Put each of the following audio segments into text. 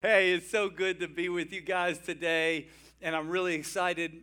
Hey, it's so good to be with you guys today, and I'm really excited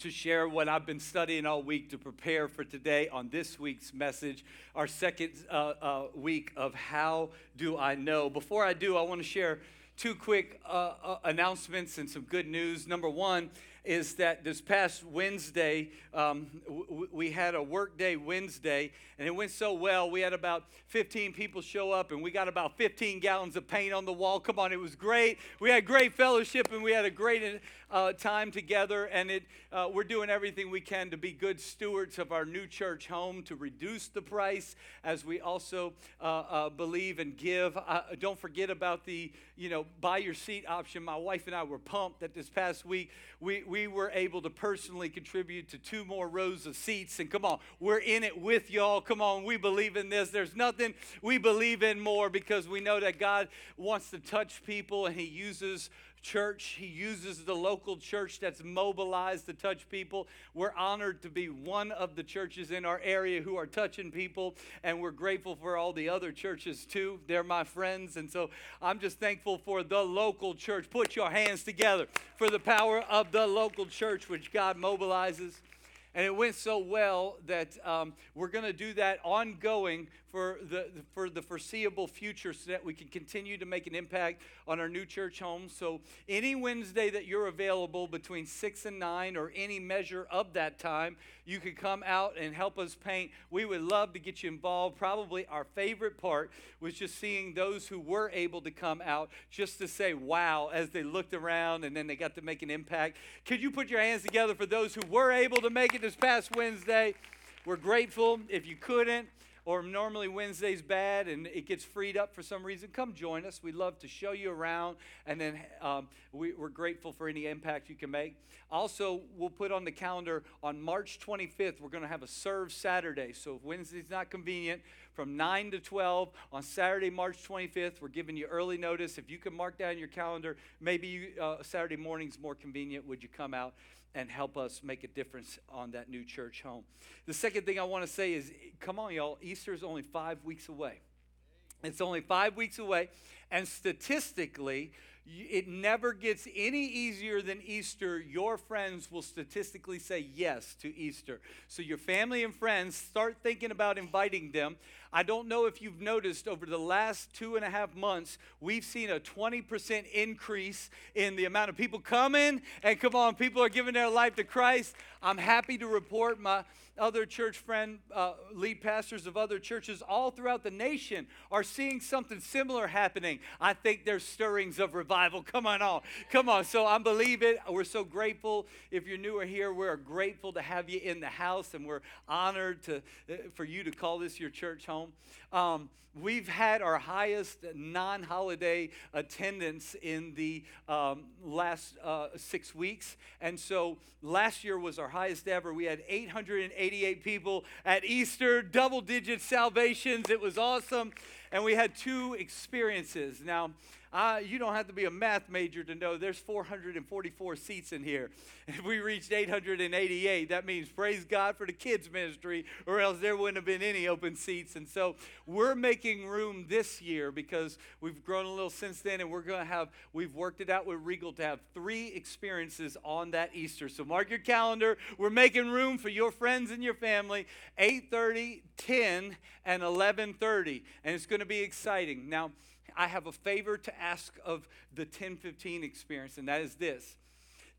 to share what I've been studying all week to prepare for today on this week's message, our second uh, uh, week of How Do I Know. Before I do, I want to share two quick uh, uh announcements and some good news. Number one, is that this past Wednesday, um, w- we had a work day Wednesday, and it went so well. We had about 15 people show up, and we got about 15 gallons of paint on the wall. Come on, it was great. We had great fellowship, and we had a great uh, time together, and it, uh, we're doing everything we can to be good stewards of our new church home to reduce the price as we also uh, uh believe and give. Don't forget about the you know buy your seat option. My wife and I were pumped that this past week we, we were able to personally contribute to two more rows of seats. And come on, we're in it with y'all. Come on, we believe in this. There's nothing we believe in more because we know that God wants to touch people and He uses church. He uses the local church that's mobilized to touch people. We're honored to be one of the churches in our area who are touching people, and we're grateful for all the other churches too. They're my friends, and so I'm just thankful for the local church. Put your hands together for the power of the local church, which God mobilizes. And it went so well that um, we're going to do that ongoing for the, for the foreseeable future so that we can continue to make an impact on our new church home. So, any Wednesday that you're available between 6 and 9 or any measure of that time, you can come out and help us paint. We would love to get you involved. Probably our favorite part was just seeing those who were able to come out just to say wow as they looked around and then they got to make an impact. Could you put your hands together for those who were able to make it this past Wednesday? We're grateful. If you couldn't, or normally Wednesday's bad and it gets freed up for some reason, come join us. We'd love to show you around, and then um, we, are grateful for any impact you can make. Also, we'll put on the calendar on March 25th, we're going to have a Serve Saturday. So if Wednesday's not convenient, from 9 to 12 on Saturday, March 25th, we're giving you early notice. If you can mark down your calendar, maybe you, uh, Saturday morning's more convenient. Would you come out? And help us make a difference on that new church home. The second thing I want to say is come on, y'all, Easter is only five weeks away. It's only five weeks away, and statistically, it never gets any easier than Easter. Your friends will statistically say yes to Easter. So, your family and friends, start thinking about inviting them. I don't know if you've noticed over the last two and a half months, we've seen a 20% increase in the amount of people coming. And come on, people are giving their life to Christ. I'm happy to report my other church friend, uh, lead pastors of other churches all throughout the nation are seeing something similar happening. I think there's stirrings of revival. Come on, all. Come on. So I believe it. We're so grateful. If you're newer here, we're grateful to have you in the house, and we're honored to, uh, for you to call this your church home. Um, we've had our highest non holiday attendance in the um, last uh, six weeks. And so last year was our highest ever. We had 888 people at Easter, double digit salvations. It was awesome. And we had two experiences. Now, uh, you don't have to be a math major to know there's 444 seats in here. If we reached 888, that means praise God for the kids' ministry, or else there wouldn't have been any open seats. And so we're making room this year because we've grown a little since then, and we're going to have, we've worked it out with Regal to have three experiences on that Easter. So mark your calendar. We're making room for your friends and your family, 8.30, 10, and 11.30. And it's going to be exciting. Now, I have a favor to ask of the 1015 experience, and that is this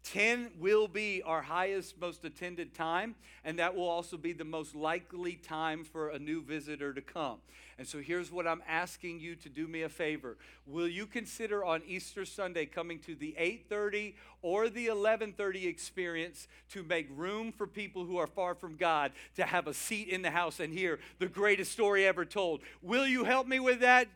10 will be our highest, most attended time, and that will also be the most likely time for a new visitor to come. And so here's what I'm asking you to do me a favor. Will you consider on Easter Sunday coming to the 8:30 or the 11:30 experience to make room for people who are far from God to have a seat in the house and hear the greatest story ever told? Will you help me with that?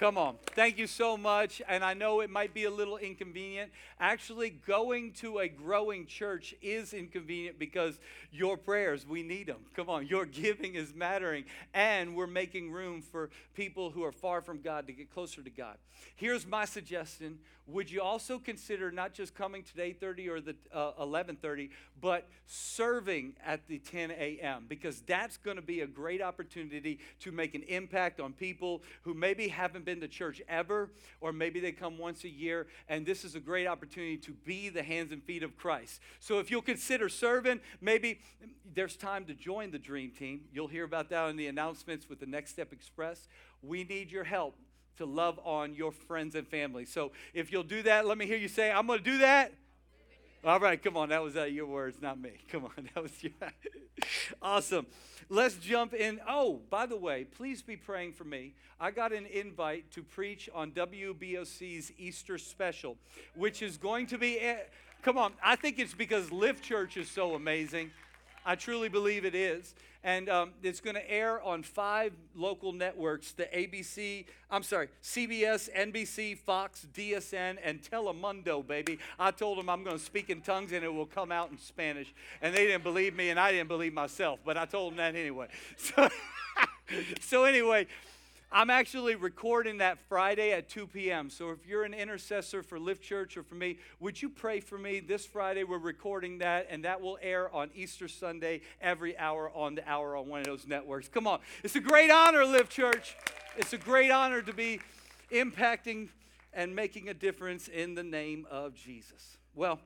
Come on. Thank you so much. And I know it might be a little inconvenient. Actually, going to a growing church is inconvenient because your prayers, we need them. Come on. Your giving is mattering. And we're making room for people who are far from God to get closer to God. Here's my suggestion. Would you also consider not just coming today 30 or the uh, 11:30, but serving at the 10 a.m. because that's going to be a great opportunity to make an impact on people who maybe haven't been to church ever, or maybe they come once a year, and this is a great opportunity to be the hands and feet of Christ. So if you'll consider serving, maybe there's time to join the Dream Team. You'll hear about that in the announcements with the Next Step Express. We need your help to love on your friends and family. So if you'll do that, let me hear you say, I'm going to do that. All right, come on. That was uh, your words, not me. Come on. That was your. awesome. Let's jump in. Oh, by the way, please be praying for me. I got an invite to preach on WBOC's Easter special, which is going to be. Come on. I think it's because Lift Church is so amazing. I truly believe it is. And um, it's going to air on five local networks the ABC, I'm sorry, CBS, NBC, Fox, DSN, and Telemundo, baby. I told them I'm going to speak in tongues and it will come out in Spanish. And they didn't believe me, and I didn't believe myself, but I told them that anyway. So, so anyway, I'm actually recording that Friday at 2 p.m. So if you're an intercessor for Lift Church or for me, would you pray for me? This Friday we're recording that, and that will air on Easter Sunday every hour on the hour on one of those networks. Come on. It's a great honor, Lift Church. It's a great honor to be impacting and making a difference in the name of Jesus. Well,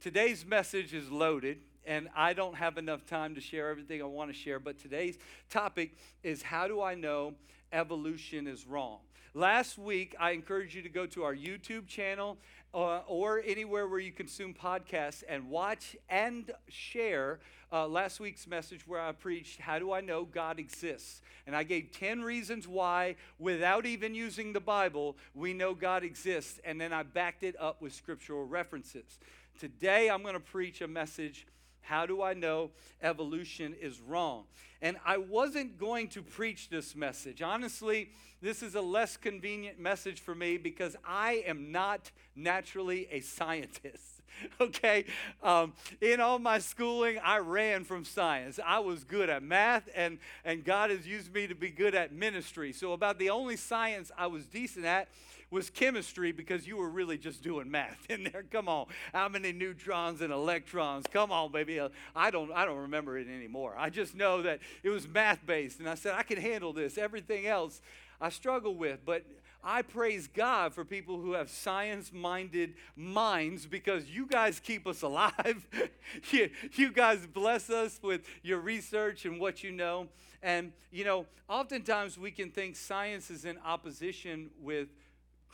today's message is loaded and I don't have enough time to share everything I want to share, but today's topic is how do I know evolution is wrong. Last week, I encourage you to go to our YouTube channel uh, or anywhere where you consume podcasts and watch and share uh, last week's message where I preached, How Do I Know God Exists? And I gave 10 reasons why, without even using the Bible, we know God exists. And then I backed it up with scriptural references. Today, I'm going to preach a message how do I know evolution is wrong? And I wasn't going to preach this message. Honestly, this is a less convenient message for me because I am not naturally a scientist. okay? Um, in all my schooling, I ran from science. I was good at math, and, and God has used me to be good at ministry. So, about the only science I was decent at was chemistry because you were really just doing math in there. Come on. How many neutrons and electrons? Come on, baby. I don't I don't remember it anymore. I just know that it was math based and I said I can handle this. Everything else I struggle with, but I praise God for people who have science minded minds because you guys keep us alive. you, you guys bless us with your research and what you know. And, you know, oftentimes we can think science is in opposition with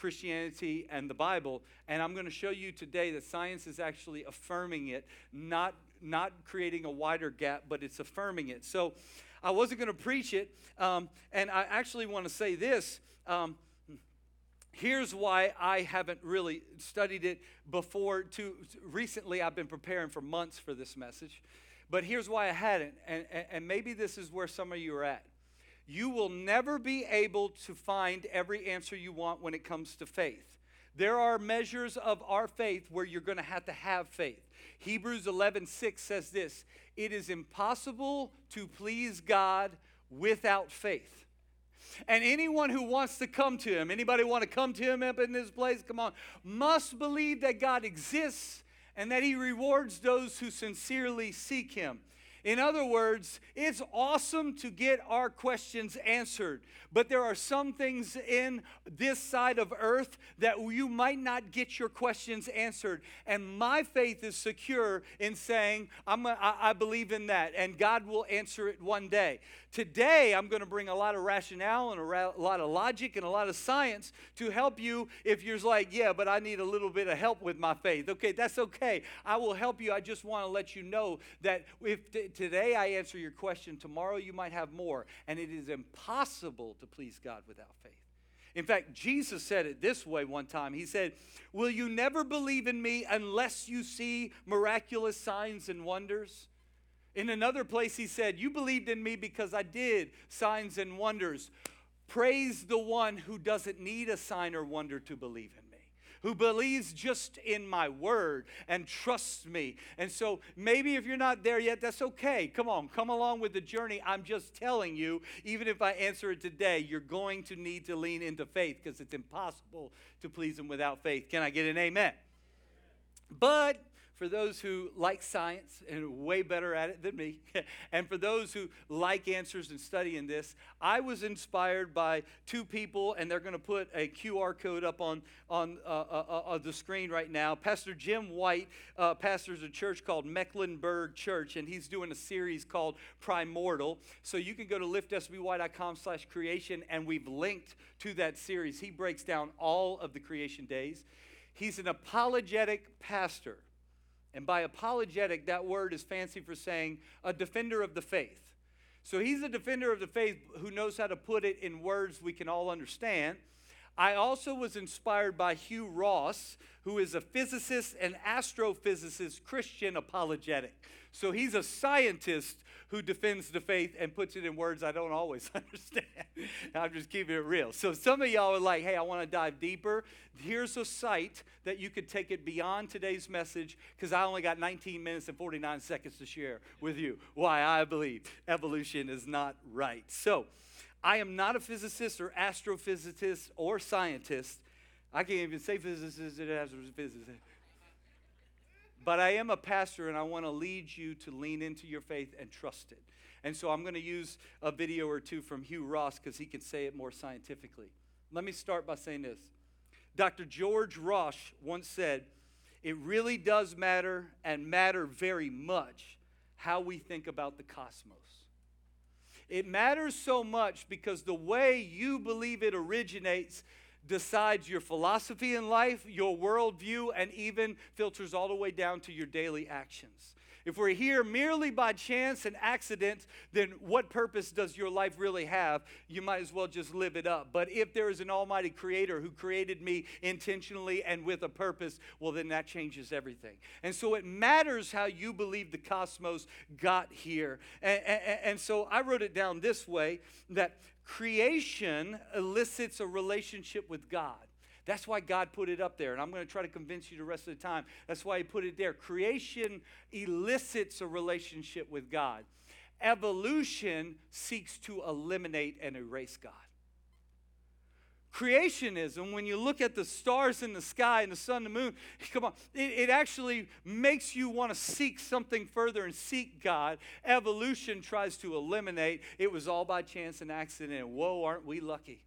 Christianity and the Bible. And I'm going to show you today that science is actually affirming it, not, not creating a wider gap, but it's affirming it. So I wasn't going to preach it. Um, and I actually want to say this. Um, here's why I haven't really studied it before. Too recently, I've been preparing for months for this message, but here's why I hadn't, and, and maybe this is where some of you are at you will never be able to find every answer you want when it comes to faith. There are measures of our faith where you're going to have to have faith. Hebrews 11:6 says this, "It is impossible to please God without faith." And anyone who wants to come to him, anybody want to come to him up in this place? Come on, must believe that God exists and that he rewards those who sincerely seek him. In other words, it's awesome to get our questions answered, but there are some things in this side of earth that you might not get your questions answered. And my faith is secure in saying, I'm believe in that, and God will answer it one day. Today, I'm going to bring a lot of rationale and a ra- lot of logic and a lot of science to help you if you're like, yeah, but I need a little bit of help with my faith. Okay, that's okay. I will help you. I just want to let you know that if t- today I answer your question, tomorrow you might have more. And it is impossible to please God without faith. In fact, Jesus said it this way one time. He said, Will you never believe in me unless you see miraculous signs and wonders? In another place, he said, You believed in me because I did signs and wonders. Praise the one who doesn't need a sign or wonder to believe in me, who believes just in my word and trusts me. And so maybe if you're not there yet, that's okay. Come on, come along with the journey. I'm just telling you, even if I answer it today, you're going to need to lean into faith because it's impossible to please him without faith. Can I get an amen? But for those who like science and are way better at it than me, and for those who like answers and studying this, I was inspired by two people, and they're going to put a QR code up on, on uh, uh, uh, uh, the screen right now. Pastor Jim White uh, pastors a church called Mecklenburg Church, and he's doing a series called Primordial. So you can go to liftsby.com slash creation, and we've linked to that series. He breaks down all of the creation days. He's an apologetic pastor. And by apologetic, that word is fancy for saying a defender of the faith. So he's a defender of the faith who knows how to put it in words we can all understand. I also was inspired by Hugh Ross, who is a physicist and astrophysicist Christian apologetic. So he's a scientist who defends the faith and puts it in words I don't always understand. I'm just keeping it real. So some of y'all are like, hey, I want to dive deeper. Here's a site that you could take it beyond today's message because I only got 19 minutes and 49 seconds to share with you why I believe evolution is not right. So I am not a physicist or astrophysicist or scientist. I can't even say physicist or astrophysicist. But I am a pastor and I want to lead you to lean into your faith and trust it. And so I'm going to use a video or two from Hugh Ross because he can say it more scientifically. Let me start by saying this Dr. George Ross once said, It really does matter and matter very much how we think about the cosmos. It matters so much because the way you believe it originates decides your philosophy in life, your worldview, and even filters all the way down to your daily actions. If we're here merely by chance and accident, then what purpose does your life really have? You might as well just live it up. But if there is an almighty creator who created me intentionally and with a purpose, well, then that changes everything. And so it matters how you believe the cosmos got here. And, and, and so I wrote it down this way that creation elicits a relationship with God. That's why God put it up there. And I'm going to try to convince you the rest of the time. That's why He put it there. Creation elicits a relationship with God, evolution seeks to eliminate and erase God. Creationism, when you look at the stars in the sky and the sun and the moon, come on, it, it actually makes you want to seek something further and seek God. Evolution tries to eliminate. It was all by chance and accident. Whoa, aren't we lucky?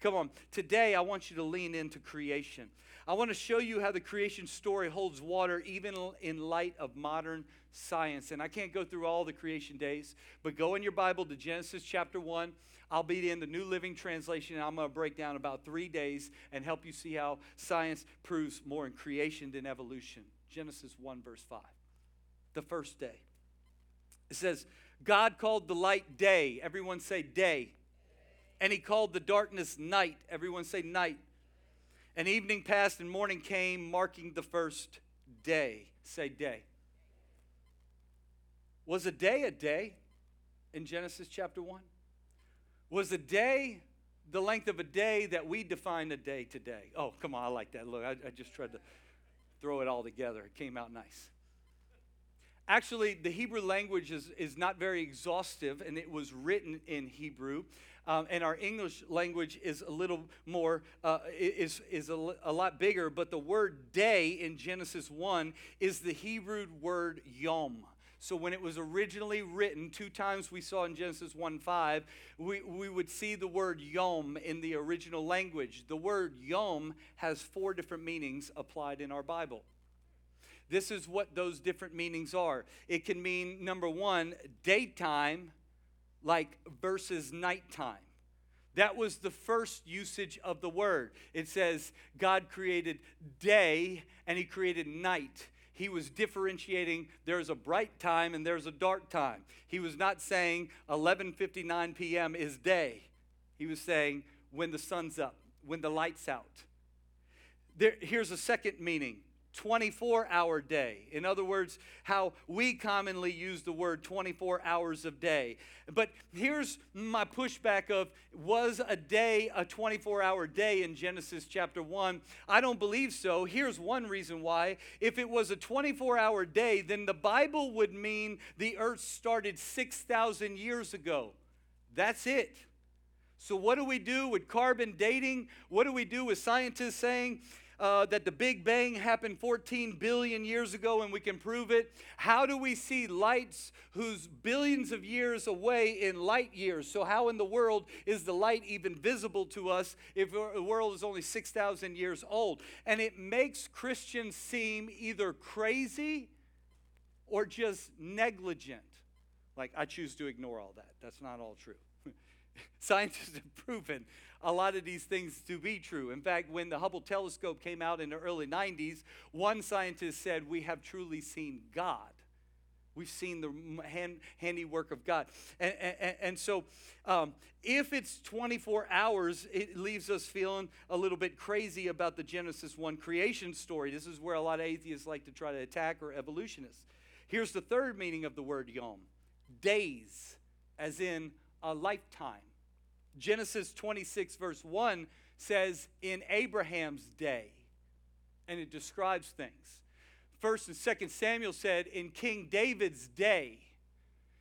Come on, today I want you to lean into creation. I want to show you how the creation story holds water even in light of modern science. And I can't go through all the creation days, but go in your Bible to Genesis chapter 1. I'll be in the New Living Translation, and I'm going to break down about three days and help you see how science proves more in creation than evolution. Genesis 1, verse 5. The first day. It says, God called the light day. Everyone say day. And he called the darkness night. Everyone say night. And evening passed and morning came, marking the first day. Say day. Was a day a day in Genesis chapter 1? Was a day the length of a day that we define a day today? Oh, come on, I like that. Look, I, I just tried to throw it all together. It came out nice. Actually, the Hebrew language is, is not very exhaustive, and it was written in Hebrew. Um, and our English language is a little more, uh, is, is a, a lot bigger, but the word day in Genesis 1 is the Hebrew word yom. So when it was originally written, two times we saw in Genesis 1 5, we, we would see the word yom in the original language. The word yom has four different meanings applied in our Bible. This is what those different meanings are. It can mean, number one, daytime like versus nighttime. That was the first usage of the word. It says God created day and he created night. He was differentiating there's a bright time and there's a dark time. He was not saying 11:59 p.m. is day. He was saying when the sun's up, when the light's out. There, here's a second meaning 24 hour day. In other words, how we commonly use the word 24 hours of day. But here's my pushback of was a day a 24 hour day in Genesis chapter 1? I don't believe so. Here's one reason why. If it was a 24 hour day, then the Bible would mean the earth started 6,000 years ago. That's it. So, what do we do with carbon dating? What do we do with scientists saying uh, that the Big Bang happened 14 billion years ago and we can prove it? How do we see lights whose billions of years away in light years? So, how in the world is the light even visible to us if the world is only 6,000 years old? And it makes Christians seem either crazy or just negligent. Like, I choose to ignore all that. That's not all true. Scientists have proven a lot of these things to be true. In fact, when the Hubble telescope came out in the early 90s, one scientist said, We have truly seen God. We've seen the hand, handiwork of God. And, and, and so, um, if it's 24 hours, it leaves us feeling a little bit crazy about the Genesis 1 creation story. This is where a lot of atheists like to try to attack or evolutionists. Here's the third meaning of the word yom days, as in a lifetime. Genesis 26, verse 1 says, in Abraham's day, and it describes things. First and second Samuel said, in King David's day.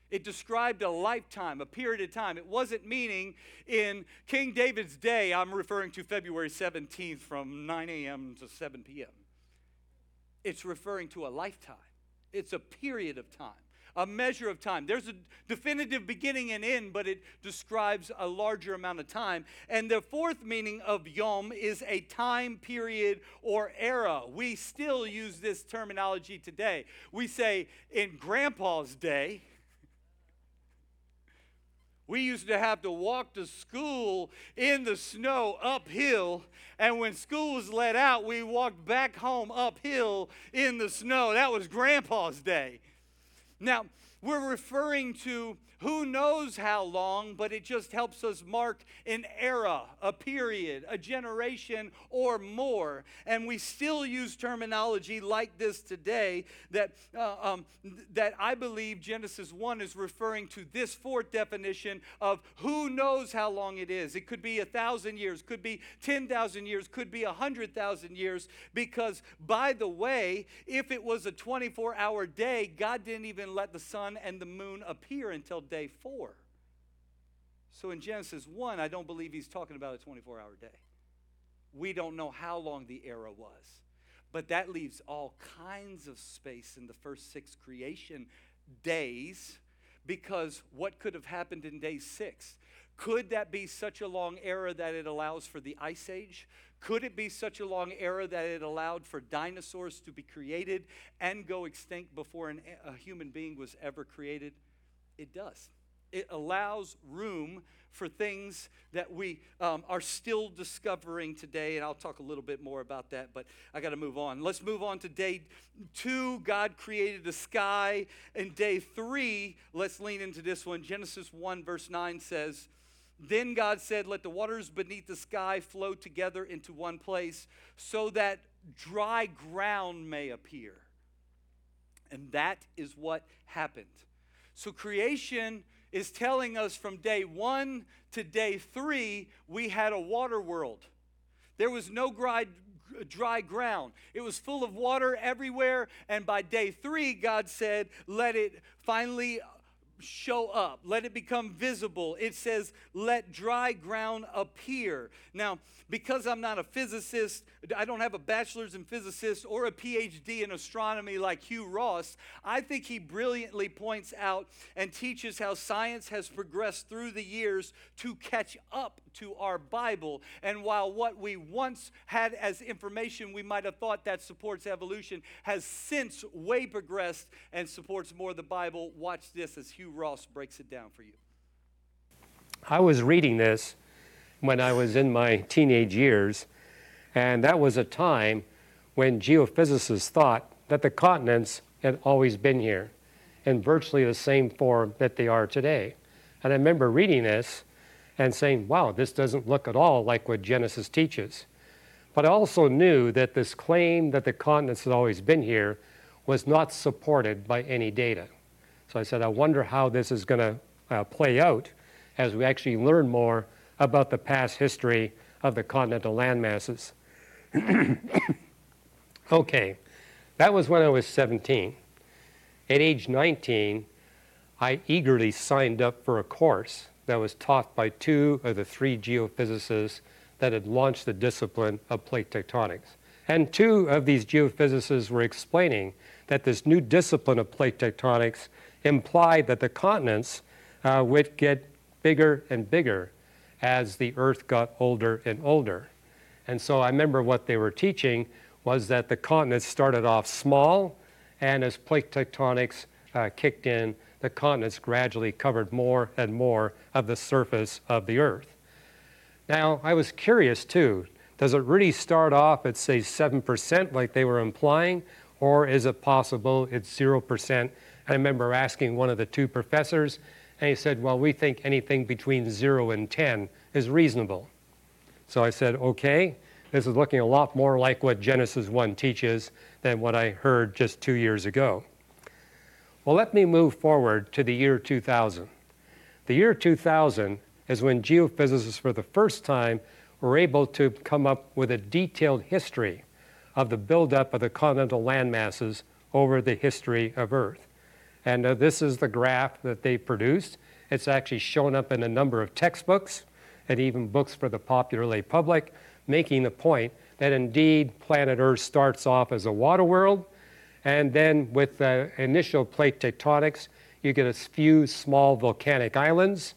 It described a lifetime, a period of time. It wasn't meaning in King David's day, I'm referring to February 17th from 9 a.m. to 7 p.m. It's referring to a lifetime, it's a period of time a measure of time. There's a definitive beginning and end, but it describes a larger amount of time. And the fourth meaning of yom is a time period or era. We still use this terminology today. We say in grandpa's day, we used to have to walk to school in the snow uphill, and when school was let out, we walked back home uphill in the snow. That was Grandpa's day. Now, we're referring to who knows how long, but it just helps us mark an era, a period, a generation, or more. And we still use terminology like this today that, uh, um, that I believe Genesis 1 is referring to this fourth definition of who knows how long it is. It could be a thousand years, could be 10,000 years, could be a 100,000 years, because by the way, if it was a 24 hour day, God didn't even let the sun and the moon appear until day four. So in Genesis 1, I don't believe he's talking about a 24 hour day. We don't know how long the era was. But that leaves all kinds of space in the first six creation days because what could have happened in day six? Could that be such a long era that it allows for the ice age? Could it be such a long era that it allowed for dinosaurs to be created and go extinct before an, a human being was ever created? It does. It allows room for things that we um, are still discovering today, and I'll talk a little bit more about that, but I got to move on. Let's move on to day two. God created the sky. And day three, let's lean into this one. Genesis 1, verse 9 says, Then God said, Let the waters beneath the sky flow together into one place, so that dry ground may appear. And that is what happened. So creation is telling us from day one to day three, we had a water world. There was no dry, dry ground. It was full of water everywhere. And by day three, God said, let it finally show up, let it become visible. It says, let dry ground appear. Now, because I'm not a physicist, I don't have a bachelor's in physics or a PhD in astronomy like Hugh Ross, I think he brilliantly points out and teaches how science has progressed through the years to catch up to our Bible. And while what we once had as information we might have thought that supports evolution has since way progressed and supports more the Bible, watch this as Hugh Ross breaks it down for you. I was reading this when I was in my teenage years, and that was a time when geophysicists thought that the continents had always been here in virtually the same form that they are today. And I remember reading this and saying, wow, this doesn't look at all like what Genesis teaches. But I also knew that this claim that the continents had always been here was not supported by any data. So I said, I wonder how this is going to uh, play out as we actually learn more about the past history of the continental landmasses. okay, that was when I was 17. At age 19, I eagerly signed up for a course that was taught by two of the three geophysicists that had launched the discipline of plate tectonics. And two of these geophysicists were explaining that this new discipline of plate tectonics implied that the continents uh, would get bigger and bigger as the Earth got older and older. And so I remember what they were teaching was that the continents started off small, and as plate tectonics uh, kicked in, the continents gradually covered more and more of the surface of the Earth. Now, I was curious too. Does it really start off at, say, 7% like they were implying, or is it possible it's 0%? I remember asking one of the two professors, and he said, Well, we think anything between 0 and 10 is reasonable. So I said, Okay, this is looking a lot more like what Genesis 1 teaches than what I heard just two years ago. Well, let me move forward to the year 2000. The year 2000 is when geophysicists, for the first time, were able to come up with a detailed history of the buildup of the continental landmasses over the history of Earth. And uh, this is the graph that they produced. It's actually shown up in a number of textbooks and even books for the popular lay public, making the point that indeed planet Earth starts off as a water world, and then with the initial plate tectonics, you get a few small volcanic islands,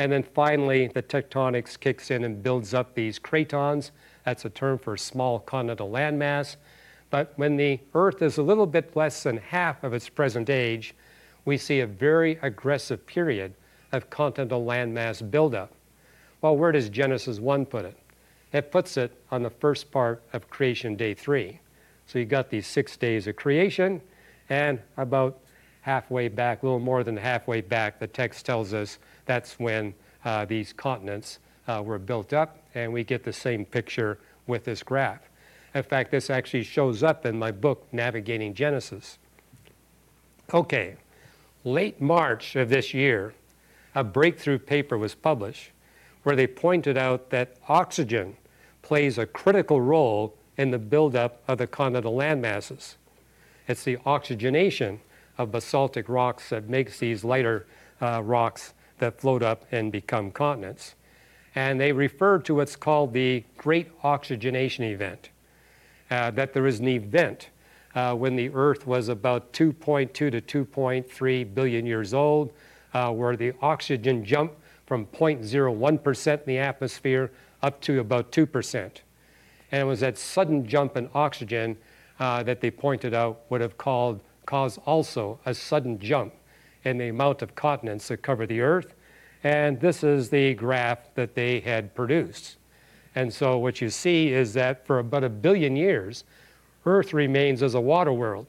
and then finally the tectonics kicks in and builds up these cratons. That's a term for small continental landmass. But when the Earth is a little bit less than half of its present age, we see a very aggressive period of continental landmass buildup. Well, where does Genesis 1 put it? It puts it on the first part of creation day three. So you got these six days of creation, and about halfway back, a little more than halfway back, the text tells us that's when uh, these continents uh, were built up, and we get the same picture with this graph. In fact, this actually shows up in my book, Navigating Genesis. Okay, late March of this year, a breakthrough paper was published where they pointed out that oxygen plays a critical role in the buildup of the continental landmasses. It's the oxygenation of basaltic rocks that makes these lighter uh, rocks that float up and become continents. And they refer to what's called the Great Oxygenation Event, uh, that there is an event uh, when the Earth was about 2.2 to 2.3 billion years old, uh, where the oxygen jumped from 0.01% in the atmosphere up to about 2%. And it was that sudden jump in oxygen uh, that they pointed out would have called, caused also a sudden jump in the amount of continents that cover the Earth. And this is the graph that they had produced. And so what you see is that for about a billion years, Earth remains as a water world.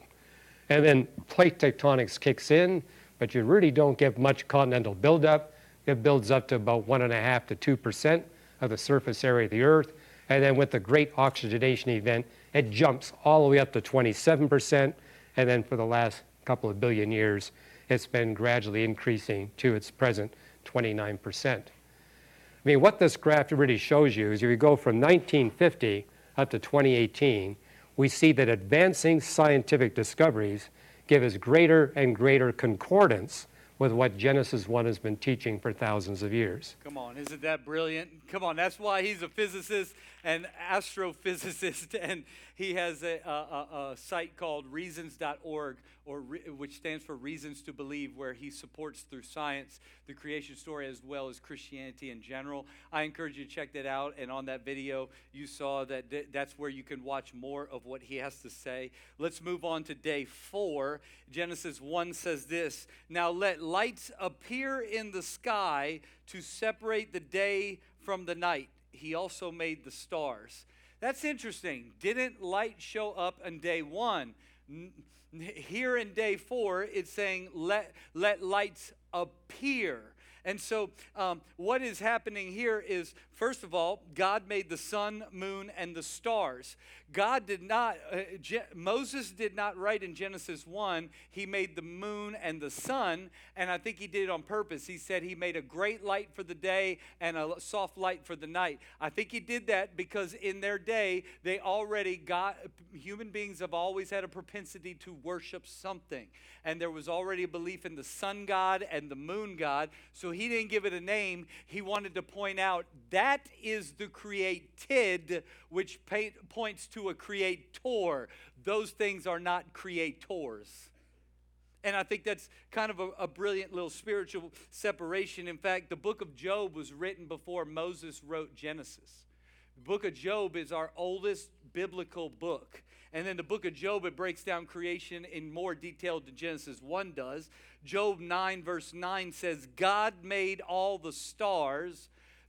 And then plate tectonics kicks in, but you really don't get much continental buildup. It builds up to about one and a half to two percent of the surface area of the Earth. And then with the great oxygenation event, it jumps all the way up to 27 percent. And then for the last couple of billion years, it's been gradually increasing to its present 29 percent. I mean, what this graph really shows you is if you go from 1950 up to 2018, we see that advancing scientific discoveries give us greater and greater concordance with what Genesis 1 has been teaching for thousands of years. Come on, isn't that brilliant? Come on, that's why he's a physicist and astrophysicist, and he has a, a, a site called reasons.org, or re, which stands for Reasons to Believe, where he supports through science the creation story as well as Christianity in general. I encourage you to check that out. And on that video, you saw that th- that's where you can watch more of what he has to say. Let's move on to day four. Genesis 1 says this Now let lights appear in the sky to separate the day from the night. He also made the stars. That's interesting. Didn't light show up on day one? Here in day four, it's saying, let, let lights appear. And so, um, what is happening here is, first of all, God made the sun, moon, and the stars. God did not, uh, Je- Moses did not write in Genesis 1, he made the moon and the sun, and I think he did it on purpose. He said he made a great light for the day and a soft light for the night. I think he did that because in their day, they already got, human beings have always had a propensity to worship something. And there was already a belief in the sun god and the moon god. So he didn't give it a name. He wanted to point out that is the created, which points to a creator. Those things are not creators. And I think that's kind of a, a, brilliant little spiritual separation. In fact, the book of Job was written before Moses wrote Genesis. The book of Job is our oldest biblical book. And then the book of Job, it breaks down creation in more detail than Genesis 1 does. Job 9, verse 9 says, God made all the stars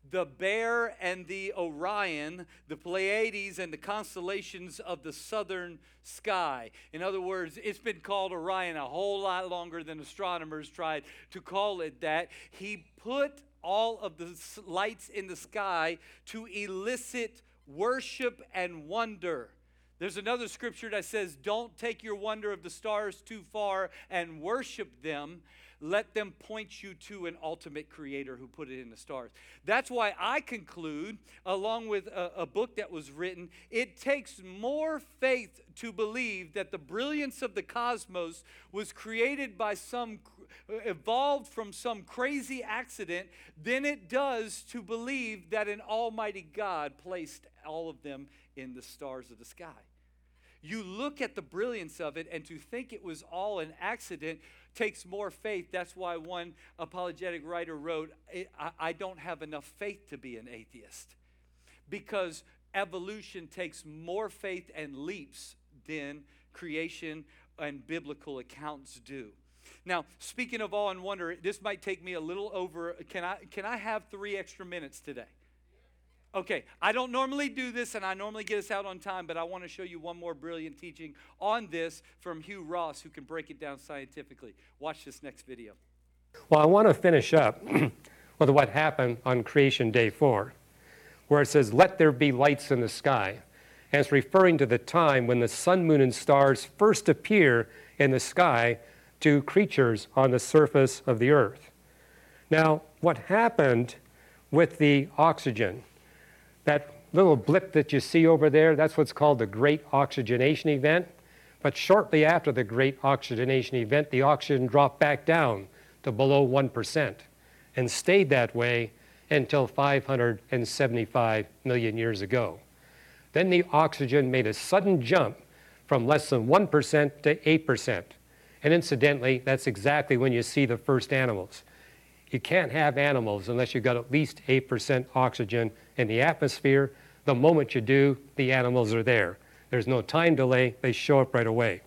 the Bear and the Orion, the Pleiades and the constellations of the southern sky. In other words, it's been called Orion a whole lot longer than astronomers tried to call it that. He put all of the lights in the sky to elicit worship and wonder. There's another scripture that says, Don't take your wonder of the stars too far and worship them let them point you to an ultimate creator who put it in the stars. That's why I conclude, along with a, a, book that was written, it takes more faith to believe that the brilliance of the cosmos was created by some, evolved from some crazy accident, than it does to believe that an almighty God placed all of them in the stars of the sky. You look at the brilliance of it, and to think it was all an accident takes more faith. That's why one apologetic writer wrote, I, I don't have enough faith to be an atheist. Because evolution takes more faith and leaps than creation and biblical accounts do. Now, speaking of awe and wonder, this might take me a little over. Can I, can I have three extra minutes today? Okay, I don't normally do this and I normally get us out on time, but I want to show you one more brilliant teaching on this from Hugh Ross, who can break it down scientifically. Watch this next video. Well, I want to finish up with what happened on creation day four, where it says, Let there be lights in the sky. And it's referring to the time when the sun, moon, and stars first appear in the sky to creatures on the surface of the earth. Now, what happened with the oxygen? That little blip that you see over there, that's what's called the Great Oxygenation Event. But shortly after the Great Oxygenation Event, the oxygen dropped back down to below 1% and stayed that way until 575 million years ago. Then the oxygen made a sudden jump from less than 1% to 8%. And incidentally, that's exactly when you see the first animals. You can't have animals unless you've got at least 8% oxygen in the atmosphere. The moment you do, the animals are there. There's no time delay, they show up right away.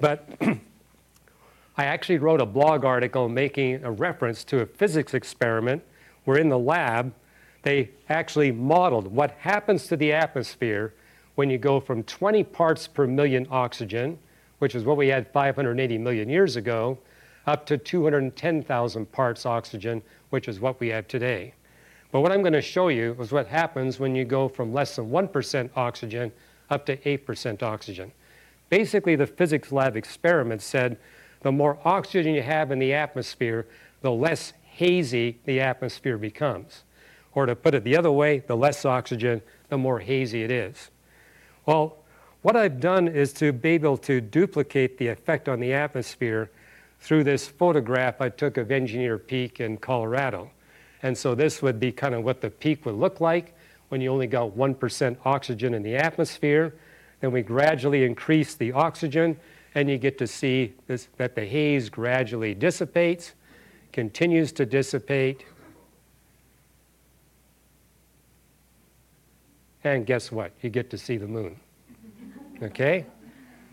But I actually wrote a blog article making a reference to a physics experiment where in the lab they actually modeled what happens to the atmosphere when you go from 20 parts per million oxygen, which is what we had 580 million years ago, up to 210,000 parts oxygen, which is what we have today. But what I'm going to show you is what happens when you go from less than 1% oxygen up to 8% oxygen. Basically, the physics lab experiment said the more oxygen you have in the atmosphere, the less hazy the atmosphere becomes. Or to put it the other way, the less oxygen, the more hazy it is. Well, what I've done is to be able to duplicate the effect on the atmosphere through this photograph I took of Engineer Peak in Colorado. And so this would be kind of what the peak would look like when you only got 1% oxygen in the atmosphere. Then we gradually increase the oxygen, and you get to see this, that the haze gradually dissipates, continues to dissipate. And guess what? You get to see the moon. Okay?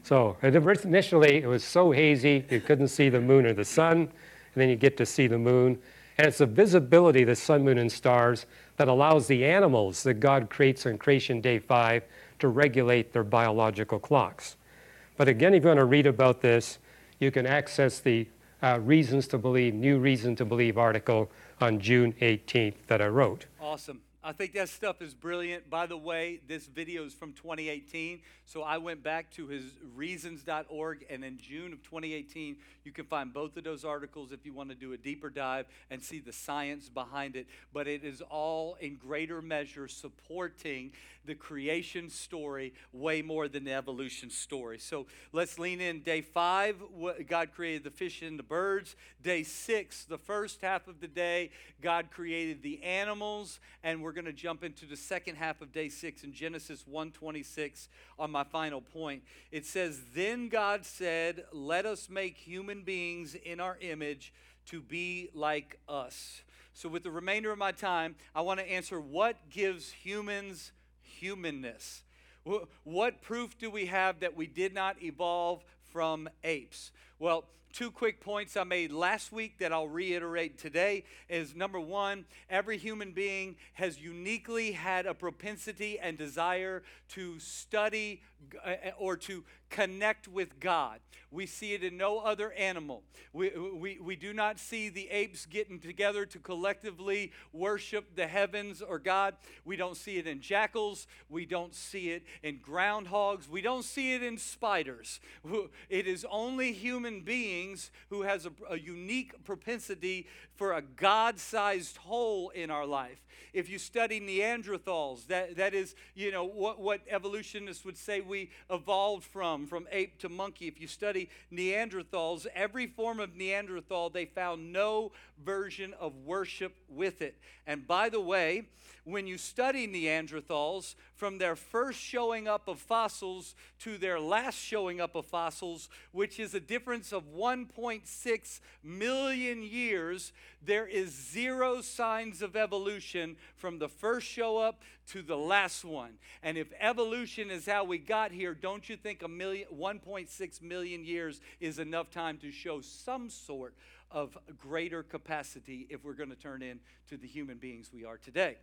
So initially, it was so hazy you couldn't see the moon or the sun, and then you get to see the moon. And it's the visibility of the sun, moon, and stars that allows the animals that God creates on creation day five to regulate their biological clocks. But again, if you want to read about this, you can access the uh, Reasons to Believe, New Reason to Believe article on June 18th that I wrote. Awesome. I think that stuff is brilliant. By the way, this video is from 2018. So I went back to his reasons.org, and in June of 2018, you can find both of those articles if you want to do a deeper dive and see the science behind it. But it is all in greater measure supporting the creation story way more than the evolution story. So let's lean in. Day five, God created the fish and the birds. Day six, the first half of the day, God created the animals, and we're going to jump into the second half of day six in Genesis 1:26 on my final point. It says, "Then God said, Let us make human beings in our image to be like us." So, with the remainder of my time, I want to answer what gives humans humanness. What proof do we have that we did not evolve from apes? Well, two quick points I made last week that I'll reiterate today is number one, every human being has uniquely had a propensity and desire to study uh, or to connect with God. We see it in no other animal. We, we, we do not see the apes getting together to collectively worship the heavens or God. We don't see it in jackals. We don't see it in groundhogs. We don't see it in spiders. It is only human beings who has a, a unique propensity for a God-sized hole in our life. If you study Neanderthals, that, that is, you know, what, what evolutionists would say we evolved from, from ape to monkey. If you study Neanderthals, every form of Neanderthal, they found no version of worship with it. And by the way, when you study Neanderthals, from their first showing up of fossils to their last showing up of fossils, which is a difference of 1.6 million years, there is zero signs of evolution from the first show up to the last one. And if evolution is how we got here, don't you think a million, 1.6 million years is enough time to show some sort of greater capacity if we're going to turn into the human beings we are today?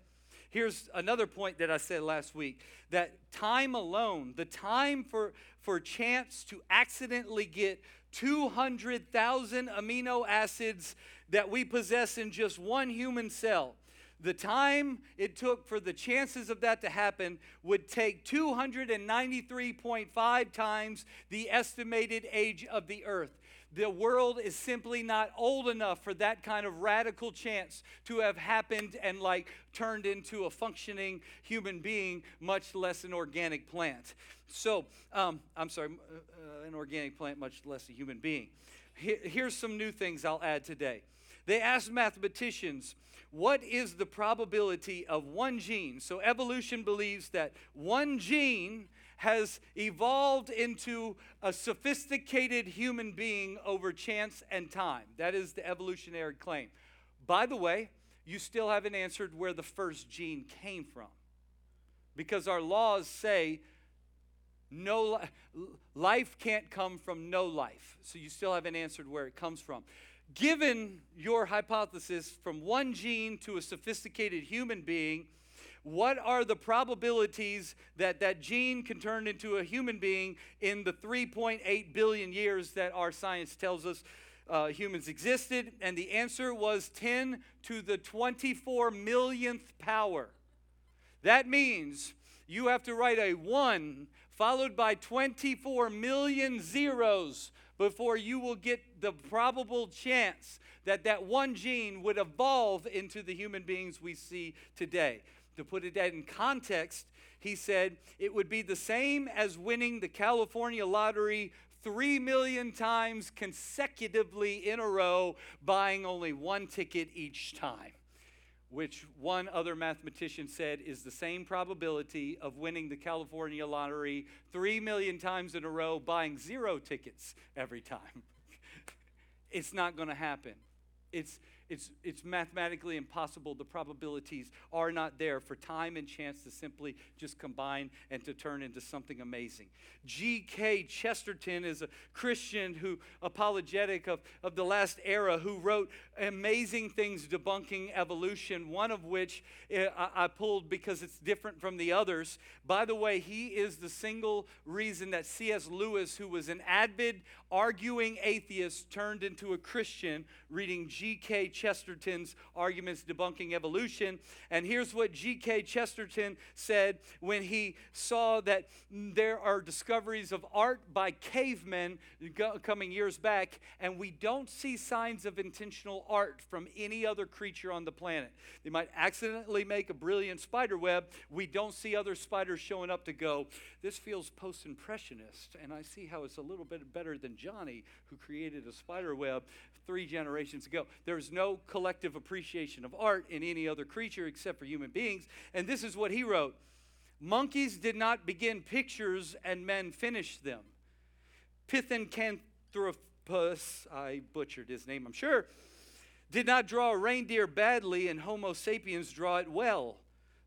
Here's another point that I said last week that time alone, the time for, for chance to accidentally get 200,000 amino acids that we possess in just one human cell, the time it took for the chances of that to happen would take 293.5 times the estimated age of the earth. The world is simply not old enough for that kind of radical chance to have happened and like turned into a functioning human being, much less an organic plant. So, um, I'm sorry, uh, an organic plant, much less a human being. Here's some new things I'll add today. They asked mathematicians, what is the probability of one gene? So, evolution believes that one gene has evolved into a sophisticated human being over chance and time. That is the evolutionary claim. By the way, you still haven't answered where the first gene came from. Because our laws say no life can't come from no life. So you still haven't answered where it comes from. Given your hypothesis from one gene to a sophisticated human being, what are the probabilities that that gene can turn into a human being in the 3.8 billion years that our science tells us uh, humans existed? And the answer was 10 to the 24 millionth power. That means you have to write a 1 followed by 24 million zeros before you will get the probable chance that that one gene would evolve into the human beings we see today. To put it in context, he said it would be the same as winning the California lottery three million times consecutively in a row, buying only one ticket each time, which one other mathematician said is the same probability of winning the California lottery three million times in a row, buying zero tickets every time. it's not going to happen. It's, it's, it's mathematically impossible. The probabilities are not there for time and chance to simply just combine and to turn into something amazing. G.K. Chesterton is a Christian who, apologetic of, of the last era, who wrote amazing things debunking evolution, one of which eh, I, I pulled because it's different from the others. By the way, he is the single reason that C.S. Lewis, who was an avid arguing atheist, turned into a Christian reading G.K. Chesterton's arguments debunking evolution. And here's what G.K. Chesterton said when he saw that there are discoveries of art by cavemen coming years back, and we don't see signs of intentional art from any other creature on the planet. They might accidentally make a brilliant spider web. We don't see other spiders showing up to go, this feels post impressionist, and I see how it's a little bit better than Johnny, who created a spider web three generations ago. There's no collective appreciation of art in any other creature except for human beings. And this is what he wrote Monkeys did not begin pictures and men finished them. Pithecanthropus, I butchered his name, I'm sure, did not draw a reindeer badly, and Homo sapiens draw it well.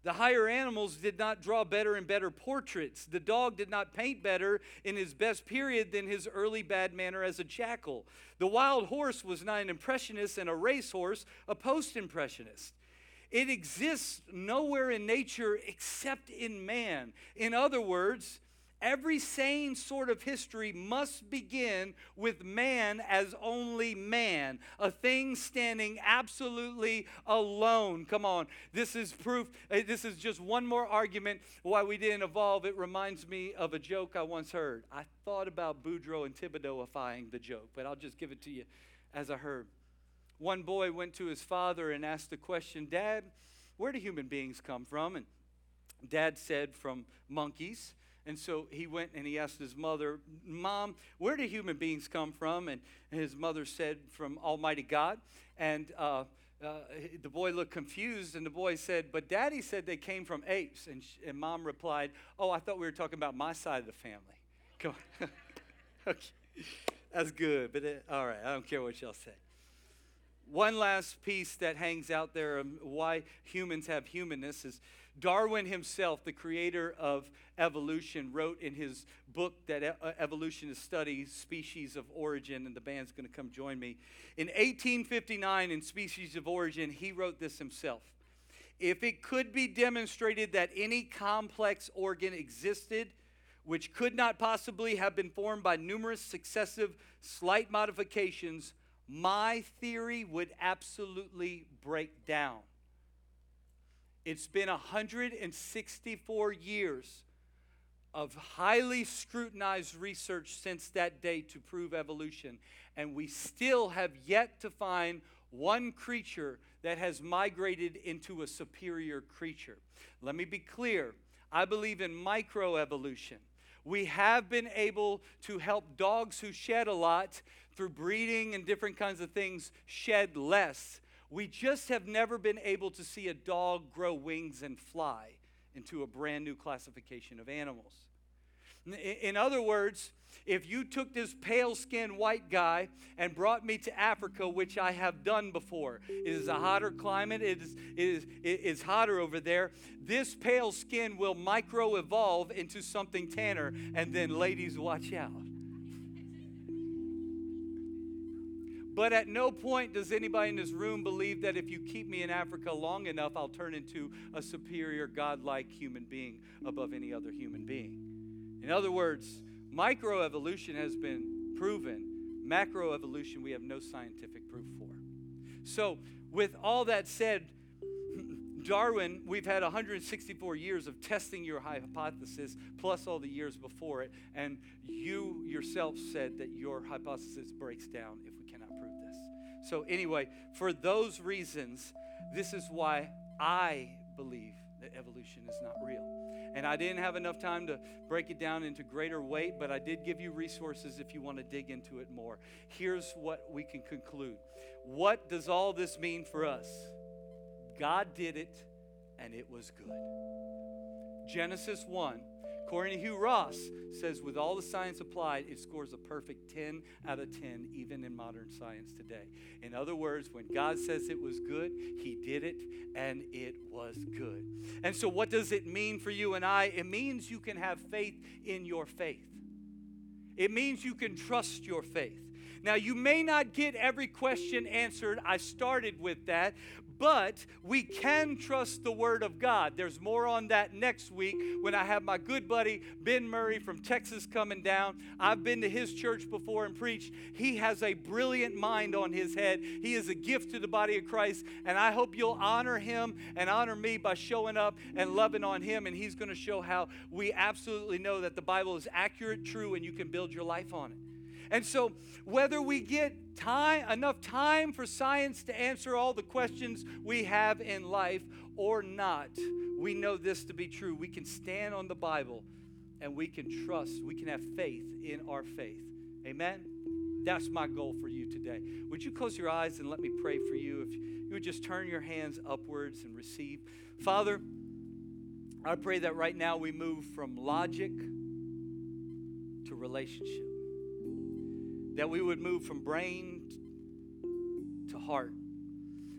The higher animals did not draw better and better portraits. The dog did not paint better in his best period than his early bad manner as a jackal. The wild horse was not an impressionist, and a racehorse a post impressionist. It exists nowhere in nature except in man. In other words, Every sane sort of history must begin with man as only man, a thing standing absolutely alone. Come on, this is proof. This is just one more argument why we didn't evolve. It reminds me of a joke I once heard. I thought about Boudreaux and Thibodeauifying the joke, but I'll just give it to you as I heard. One boy went to his father and asked the question, Dad, where do human beings come from? And dad said, From monkeys. And so he went and he asked his mother, Mom, where do human beings come from? And his mother said, From Almighty God. And uh, uh, the boy looked confused, and the boy said, But daddy said they came from apes. And, and mom replied, Oh, I thought we were talking about my side of the family. Come on. okay. That's good, but it, all right, I don't care what y'all say. One last piece that hangs out there of why humans have humanness is Darwin himself, the creator of evolution, wrote in his book that uh, evolution studies species of origin, and the band's going to come join me. In 1859, in Species of Origin, he wrote this himself. If it could be demonstrated that any complex organ existed, which could not possibly have been formed by numerous successive slight modifications, my theory would absolutely break down. It's been 164 years of highly scrutinized research since that day to prove evolution, and we still have yet to find one creature that has migrated into a superior creature. Let me be clear I believe in microevolution. We have been able to help dogs who shed a lot through breeding and different kinds of things shed less. We just have never been able to see a dog grow wings and fly into a brand new classification of animals. In other words, if you took this pale skinned white guy and brought me to Africa, which I have done before, it is a hotter climate, it is, it is, it is hotter over there. This pale skin will micro evolve into something tanner, and then, ladies, watch out. But at no point does anybody in this room believe that if you keep me in Africa long enough, I'll turn into a superior, godlike human being above any other human being. In other words, microevolution has been proven, macroevolution, we have no scientific proof for. So, with all that said, Darwin, we've had 164 years of testing your hypothesis, plus all the years before it, and you yourself said that your hypothesis breaks down if So, anyway, for those reasons, this is why I believe that evolution is not real. And I didn't have enough time to break it down into greater weight, but I did give you resources if you want to dig into it more. Here's what we can conclude What does all this mean for us? God did it, and it was good. Genesis 1. According to Hugh Ross, says with all the science applied, it scores a perfect 10 out of 10, even in modern science today. In other words, when God says it was good, He did it, and it was good. And so, what does it mean for you and I? It means you can have faith in your faith. It means you can trust your faith. Now, you may not get every question answered. I started with that, but we can trust the Word of God. There's more on that next week when I have my good buddy Ben Murray from Texas coming down. I've been to his church before and preached. He has a brilliant mind on his head. He is a gift to the body of Christ, and I hope you'll honor him and honor me by showing up and loving on him. And he's going to show how we absolutely know that the Bible is accurate, true, and you can build your life on it. And so, whether we get time, enough time for science to answer all the questions we have in life or not, we know this to be true. We can stand on the Bible and we can trust, we can have faith in our faith. Amen? That's my goal for you today. Would you close your eyes and let me pray for you? If you would just turn your hands upwards and receive. Father, I pray that right now we move from logic to relationship that we would move from brain to heart.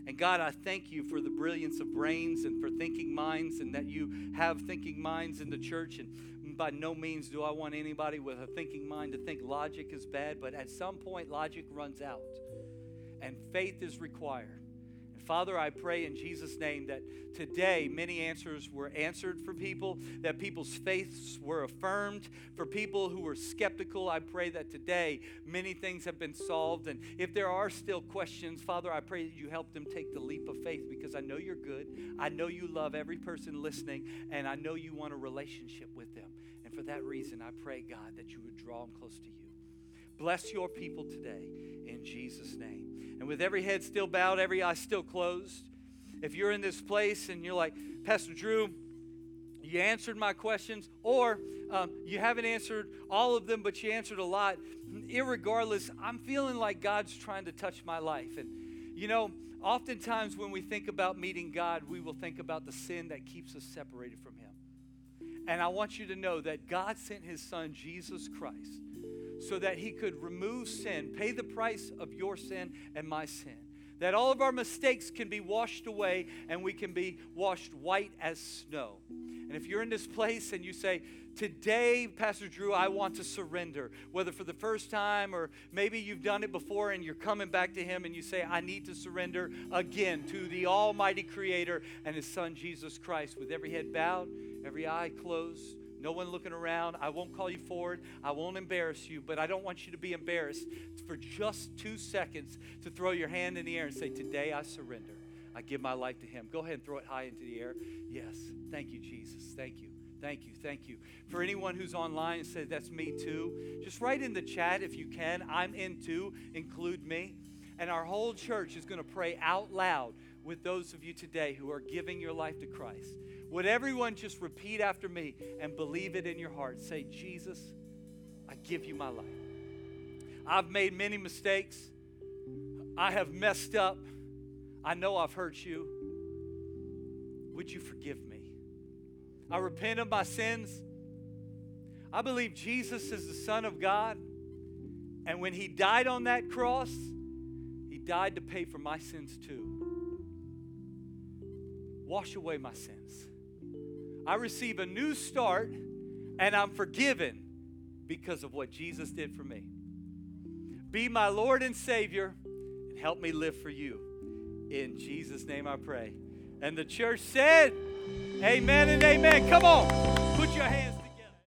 And God, I thank you for the brilliance of brains and for thinking minds, and that you have thinking minds in the church. And by no means do I want anybody with a thinking mind to think logic is bad, but at some point, logic runs out, and faith is required. Father, I pray in Jesus' name that today many answers were answered for people, that people's faiths were affirmed. For people who were skeptical, I pray that today many things have been solved. And if there are still questions, Father, I pray that you help them take the leap of faith because I know you're good. I know you love every person listening, and I know you want a relationship with them. And for that reason, I pray, God, that you would draw them close to you. Bless your people today in Jesus' name. And with every head still bowed, every eye still closed, if you're in this place and you're like, Pastor Drew, you answered my questions, or um, you haven't answered all of them, but you answered a lot. Irregardless, I'm feeling like God's trying to touch my life. And, you know, oftentimes when we think about meeting God, we will think about the sin that keeps us separated from Him. And I want you to know that God sent His Son, Jesus Christ, so that he could remove sin, pay the price of your sin and my sin. That all of our mistakes can be washed away and we can be washed white as snow. And if you're in this place and you say, Today, Pastor Drew, I want to surrender, whether for the first time or maybe you've done it before and you're coming back to Him and you say, I need to surrender again to the Almighty Creator and His Son, Jesus Christ, with every head bowed, every eye closed no one looking around. I won't call you forward. I won't embarrass you, but I don't want you to be embarrassed for just two seconds to throw your hand in the air and say, Today I surrender. I give my life to Him. Go ahead and throw it high into the air. Yes. Thank you, Jesus. Thank you. Thank you. Thank you. For anyone who's online and said, That's me too, just write in the chat if you can. I'm in too. Include me. And our whole church is going to pray out loud with those of you today who are giving your life to Christ. Would everyone just repeat after me and believe it in your heart? Say, Jesus, I give you my life. I've made many mistakes. I have messed up. I know I've hurt you. Would you forgive me? I repent of my sins. I believe Jesus is the Son of God. And when He died on that cross, He died to pay for my sins too. Wash away my sins. I receive a new start and I'm forgiven because of what Jesus did for me. Be my Lord and Savior and help me live for you. In Jesus' name I pray. And the church said, Amen and amen. Come on, put your hands